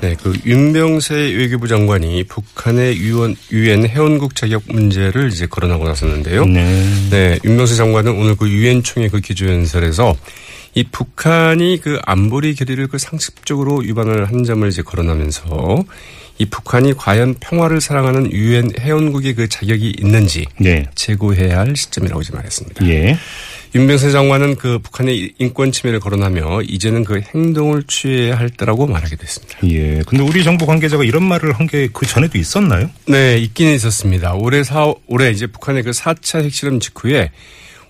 네, 그 윤병세 외교부 장관이 북한의 유엔, 유엔 회원국 자격 문제를 이제 거론하고 나섰는데요. 네. 네, 윤병세 장관은 오늘 그 유엔 총회 그 기조 연설에서 이 북한이 그 안보리 결의를 그 상습적으로 위반을 한 점을 이제 거론하면서 이 북한이 과연 평화를 사랑하는 유엔 회원국의 그 자격이 있는지 네. 제고해야 할 시점이라고 이제 말했습니다. 예. 윤병세 장관은 그 북한의 인권 침해를 거론하며 이제는 그 행동을 취해야 할 때라고 말하게 됐습니다. 예. 근데 우리 정부 관계자가 이런 말을 한 게 그 전에도 있었나요? 네, 있긴 있었습니다. 올해 사 올해 이제 북한의 그 4차 핵실험 직후에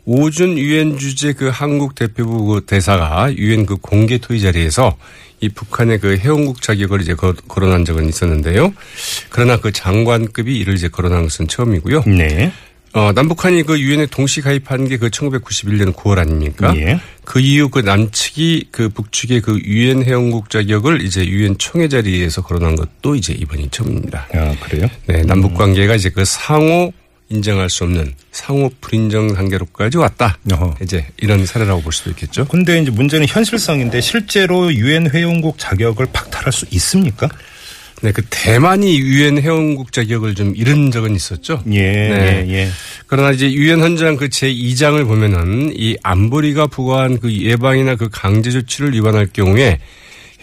오준 유엔 주재 그 한국 대표부 그 대사가 유엔 그 공개 토의 자리에서 이 북한의 그 회원국 자격을 이제 거, 거론한 적은 있었는데요. 그러나 그 장관급이 이를 이제 거론한 것은 처음이고요. 네. 어, 남북한이 그 유엔에 동시 가입한 게 그 1991년 9월 아닙니까? 예. 그 이후 그 남측이 그 북측의 그 유엔 회원국 자격을 이제 유엔 총회 자리에서 거론한 것도 이제 이번이 처음입니다. 아, 그래요? 네, 남북 관계가 이제 그 상호 인정할 수 없는 상호 불인정 단계로까지 왔다. 어허. 이제 이런 사례라고 볼 수도 있겠죠. 근데 이제 문제는 현실성인데 실제로 유엔 회원국 자격을 박탈할 수 있습니까? 네, 그 대만이 유엔 회원국 자격을 좀 잃은 적은 있었죠. 예. 네. 예. 예. 그러나 이제 유엔 헌장 그 제2장을 보면은 이 안보리가 부과한 그 예방이나 그 강제 조치를 위반할 경우에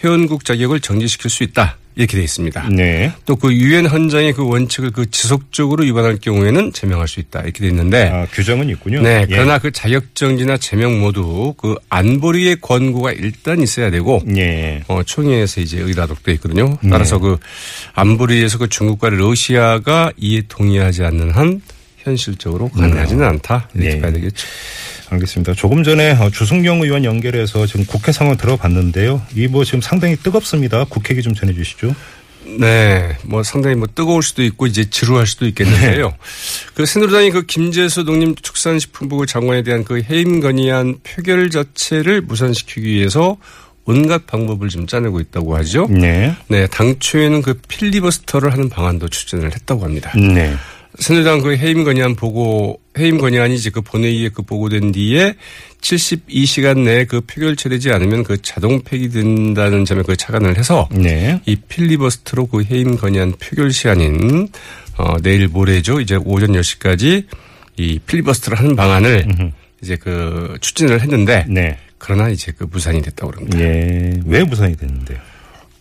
회원국 자격을 정지시킬 수 있다. 이렇게 돼 있습니다. 네. 또 그 유엔 헌장의 그 원칙을 그 지속적으로 위반할 경우에는 제명할 수 있다. 이렇게 돼 있는데 아, 규정은 있군요. 네, 예. 그러나 그 자격 정지나 제명 모두 그 안보리의 권고가 일단 있어야 되고 예. 어, 총회에서 이제 의라독 돼 있거든요. 네. 따라서 그 안보리에서 그 중국과 러시아가 이에 동의하지 않는 한 현실적으로 가능하지는 않다. 이렇게 네. 봐야 되겠죠. 알겠습니다. 조금 전에 어, 주승용 의원 연결해서 지금 국회 상황 들어봤는데요. 이 뭐 지금 상당히 뜨겁습니다. 국회 얘기 좀 전해주시죠. 네, 뭐 상당히 뭐 뜨거울 수도 있고 이제 지루할 수도 있겠는데요. 그 새누리당이 그 김재수 농림 축산식품부 장관에 대한 그 해임 건의안 표결 자체를 무산시키기 위해서 온갖 방법을 좀 짜내고 있다고 하죠. 네. 네, 당초에는 그 필리버스터를 하는 방안도 추진을 했다고 합니다. 네. 새누리당 그 해임 건의안 보고 해임 건의안이 이제 그 본회의에 그 보고된 뒤에 72시간 내에 그 표결처리지 않으면 그 자동 폐기된다는 점에 그 착안을 해서 네. 이 필리버스터로 그 해임 건의안 표결 시한인 어 내일 모레죠. 이제 오전 10시까지 이 필리버스터를 하는 방안을 이제 그 추진을 했는데 네. 그러나 이제 그 무산이 됐다고 그럽니다. 예. 왜 무산이 됐는데요?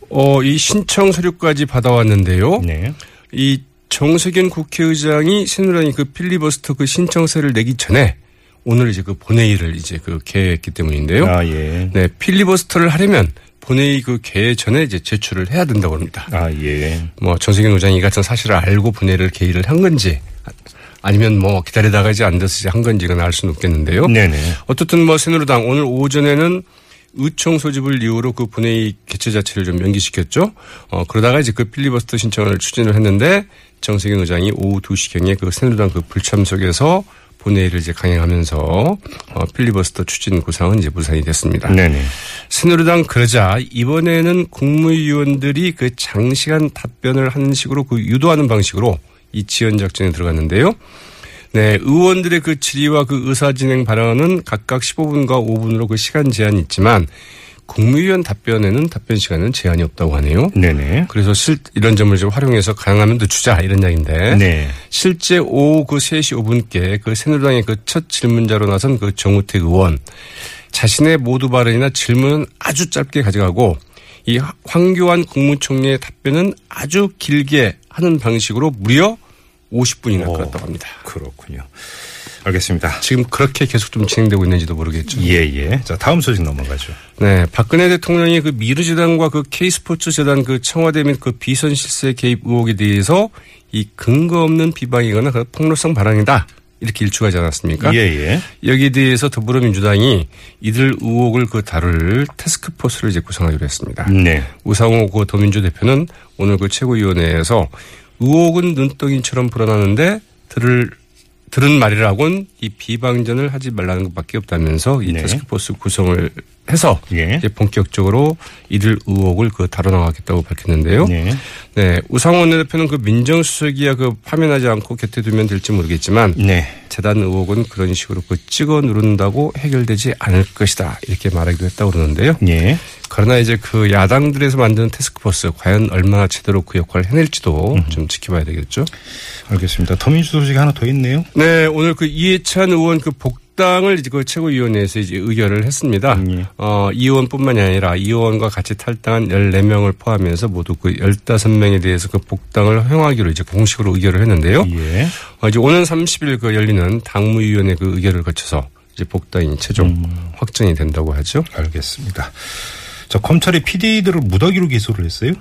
어, 이 신청 서류까지 받아왔는데요. 네. 이 정세균 국회의장이 새누리당이 그 필리버스터 그 신청서를 내기 전에 오늘 이제 그 본회의를 이제 그 개했기 때문인데요. 아, 예. 네, 필리버스터를 하려면 본회의 그 개회 전에 이제 제출을 해야 된다고 합니다. 아, 예. 뭐 정세균 의장이 이 같은 사실을 알고 본회의를 개의를 한 건지 아니면 뭐 기다리다가 이제 안 돼서 이제 한 건지 이건 알 수는 없겠는데요. 네네. 어떻든 뭐 새누리당 오늘 오전에는 의총 소집을 이유로 그 본회의 개최 자체를 좀 연기시켰죠. 어, 그러다가 이제 그 필리버스터 신청을 추진을 했는데 정세균 의장이 오후 2시경에 그 새누리당 그 불참석에서 본회의를 이제 강행하면서 어, 필리버스터 추진 구상은 이제 무산이 됐습니다. 네네. 새누리당 그러자 이번에는 국무위원들이 그 장시간 답변을 하는 식으로 그 유도하는 방식으로 이 지연 작전에 들어갔는데요. 네, 의원들의 그 질의와 그 의사 진행 발언은 각각 15분과 5분으로 그 시간 제한이 있지만 국무위원 답변에는 답변 시간은 제한이 없다고 하네요. 네네. 그래서 실 이런 점을 좀 활용해서 가능하면 더 주자 이런 이야기인데 네. 실제 오후 그 3시 5분께 그 새누리당의 그 첫 질문자로 나선 그 정우택 의원 자신의 모두 발언이나 질문은 아주 짧게 가져가고 이 황교안 국무총리의 답변은 아주 길게 하는 방식으로 무려 50분이나 오. 끌었다고 합니다. 그렇군요. 알겠습니다. 지금 그렇게 계속 좀 진행되고 있는지도 모르겠죠. 예, 예. 자, 다음 소식 넘어가죠. 네, 박근혜 대통령이 그 미르재단과 그 K스포츠 재단 그 청와대 및 그 비선 실세 개입 의혹에 대해서 이 근거 없는 비방이거나 그 폭로성 발언이다. 이렇게 일축하지 않았습니까? 예, 예. 여기에 대해서 더불어민주당이 이들 의혹을 그 다룰 테스크포스를 이제 구성하기로 했습니다. 네. 우상호 그 더민주 대표는 오늘 그 최고위원회에서 의혹은 눈덩이처럼 불어나는데 들을 들은 말이라곤 이 비방전을 하지 말라는 것밖에 없다면서 이 네. 테스크포스 구성을 해서 예. 이제 본격적으로 이들 의혹을 그 다뤄나가겠다고 밝혔는데요. 네. 네, 우상원 대표는 그 민정수석이야 그 파면하지 않고 곁에 두면 될지 모르겠지만 네. 재단 의혹은 그런 식으로 그 찍어 누른다고 해결되지 않을 것이다 이렇게 말하기도 했다고 그러는데요. 예. 그러나 이제 그 야당들에서 만드는 테스크포스 과연 얼마나 제대로 그 역할을 해낼지도 좀 지켜봐야 되겠죠. 알겠습니다. 더민주 소식이 하나 더 있네요. 네, 오늘 그 이해찬 의원 그 복당을 이제 그 최고위원회에서 이제 의결을 했습니다. 예. 어, 이 의원뿐만이 아니라 이 의원과 같이 탈당한 14명을 포함해서 모두 그 15명에 대해서 그 복당을 허용하기로 이제 공식으로 의결을 했는데요. 예. 어, 이제 오는 30일 그 열리는 당무위원회 그 의결을 거쳐서 이제 복당이 최종 음. 확정이 된다고 하죠. 알겠습니다. 자, 검찰이 PD들을 무더기로 기소를 했어요?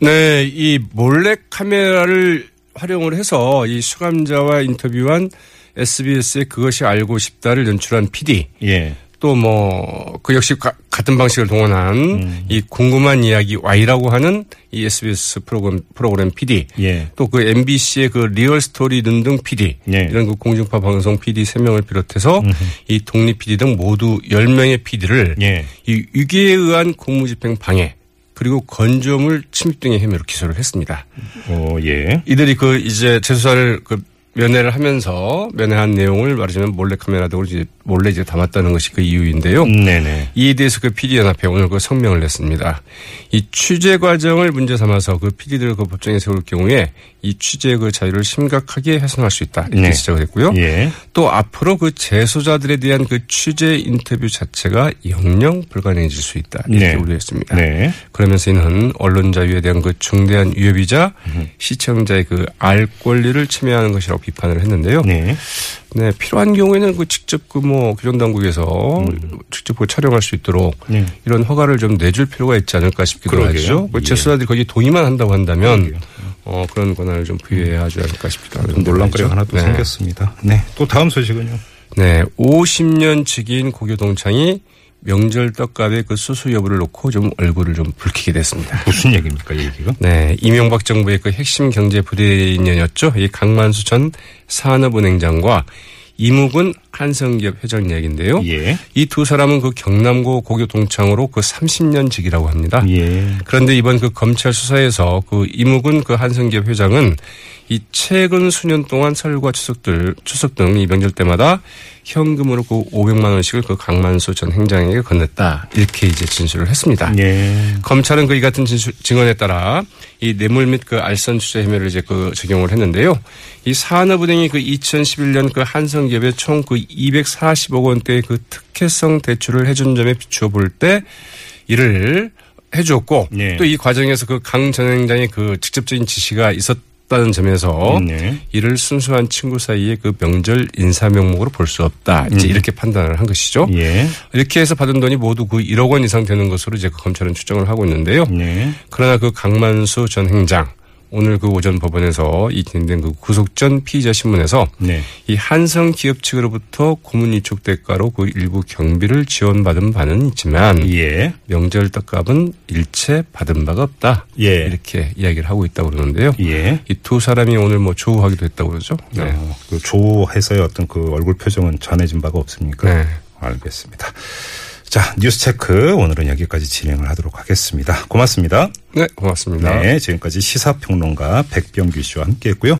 네, 이 몰래 카메라를 활용을 해서 이 수감자와 인터뷰한 SBS의 그것이 알고 싶다를 연출한 PD 예. 또 뭐 그 역시 가- 같은 방식을 동원한 이 궁금한 이야기 Y라고 하는 이 SBS 프로그램 프로그램 PD 예. 또그 MBC의 그 리얼 스토리 등등 PD 예. 이런 그 공중파 방송 PD 3명을 비롯해서 이 독립 PD 등 모두 10명의 PD를 예. 이 위기에 의한 공무집행 방해 그리고 건조물 침입 등의 혐의로 기소를 했습니다. 어, 예. 이들이 그 이제 재수사를 그 면회를 하면서 면회한 내용을 말하자면 몰래 카메라 등으로 이제 몰래 이제 담았다는 것이 그 이유인데요. 네네. 이에 대해서 그 PD연합회 오늘 그 성명을 냈습니다. 이 취재 과정을 문제 삼아서 그 PD들을 그 법정에 세울 경우에 이 취재 그 자유를 심각하게 훼손할 수 있다 이렇게 네. 지적을 했고요. 예. 또 앞으로 그 재소자들에 대한 그 취재 인터뷰 자체가 영영 불가능해질 수 있다 이렇게 네. 우려했습니다. 네. 그러면서 이는 언론 자유에 대한 그 중대한 위협이자 시청자의 그 알 권리를 침해하는 것이라고 비판을 했는데요. 네. 네, 필요한 경우에는 그 직접 그 뭐 교정 당국에서 직접 그 촬영할 수 있도록 음. 네. 이런 허가를 좀 내줄 필요가 있지 않을까 싶기도 그러게요. 하죠. 그 예. 재수사들이 거기 동의만 한다고 한다면 어, 그런 권한을 좀 부여해야 하지 않을까 싶기도 하고 좀 논란거리가 하나 또 네. 생겼습니다. 네. 또 다음 소식은요. 네, 50년 직인 고교동창이 명절 떡값의 그 수수 여부를 놓고 좀 얼굴을 좀 붉히게 됐습니다. 무슨 얘기입니까, 이 얘기가? 네, 이명박 정부의 그 핵심 경제 부대인이었죠. 이 강만수 전 산업은행장과 이무근 한성기업 회장 이야기인데요. 예. 이두 사람은 그 경남고 고교 동창으로 그 30년 직이라고 합니다. 예. 그런데 이번 그 검찰 수사에서 그 이무근 그 한성기업 회장은 이 최근 수년 동안 설과 추석들 추석 등 이 명절 때마다 현금으로 그 500만 원씩을 그 강만수 전 행장에게 건넸다 이렇게 이제 진술을 했습니다. 예. 검찰은 그 이 같은 진술, 증언에 따라 이 뇌물 및 그 알선 투자 혐의를 이제 그 적용을 했는데요. 이 산업은행이 그 2011년 그 한성기업에 총 그 240억 원대의 그 특혜성 대출을 해준 점에 비추어 볼 때 이를 해주었고 네. 또이 과정에서 그 강 전 행장의 그 직접적인 지시가 있었 다는 점에서 네. 이를 순수한 친구 사이의 그 명절 인사 명목으로 볼 수 없다. 이제 이렇게 판단을 한 것이죠. 예. 이렇게 해서 받은 돈이 모두 그 1억 원 이상 되는 것으로 이제 그 검찰은 추정을 하고 있는데요. 네. 그러나 그 강만수 전 행장 오늘 그 오전 법원에서 이 진행된 그 구속 전 피의자 신문에서 네. 이 한성 기업 측으로부터 고문 이축 대가로 그 일부 경비를 지원받은 바는 있지만 예. 명절 떡값은 일체 받은 바가 없다. 예. 이렇게 이야기를 하고 있다고 그러는데요. 예. 이두 사람이 오늘 뭐 조우하기도 했다고 그러죠. 네. 어, 그 조회사의 어떤 그 얼굴 표정은 전해진 바가 없습니까? 네. 알겠습니다. 자, 뉴스 체크 오늘은 여기까지 진행을 하도록 하겠습니다. 고맙습니다. 네, 고맙습니다. 네, 지금까지 시사평론가 백병규 씨와 함께했고요.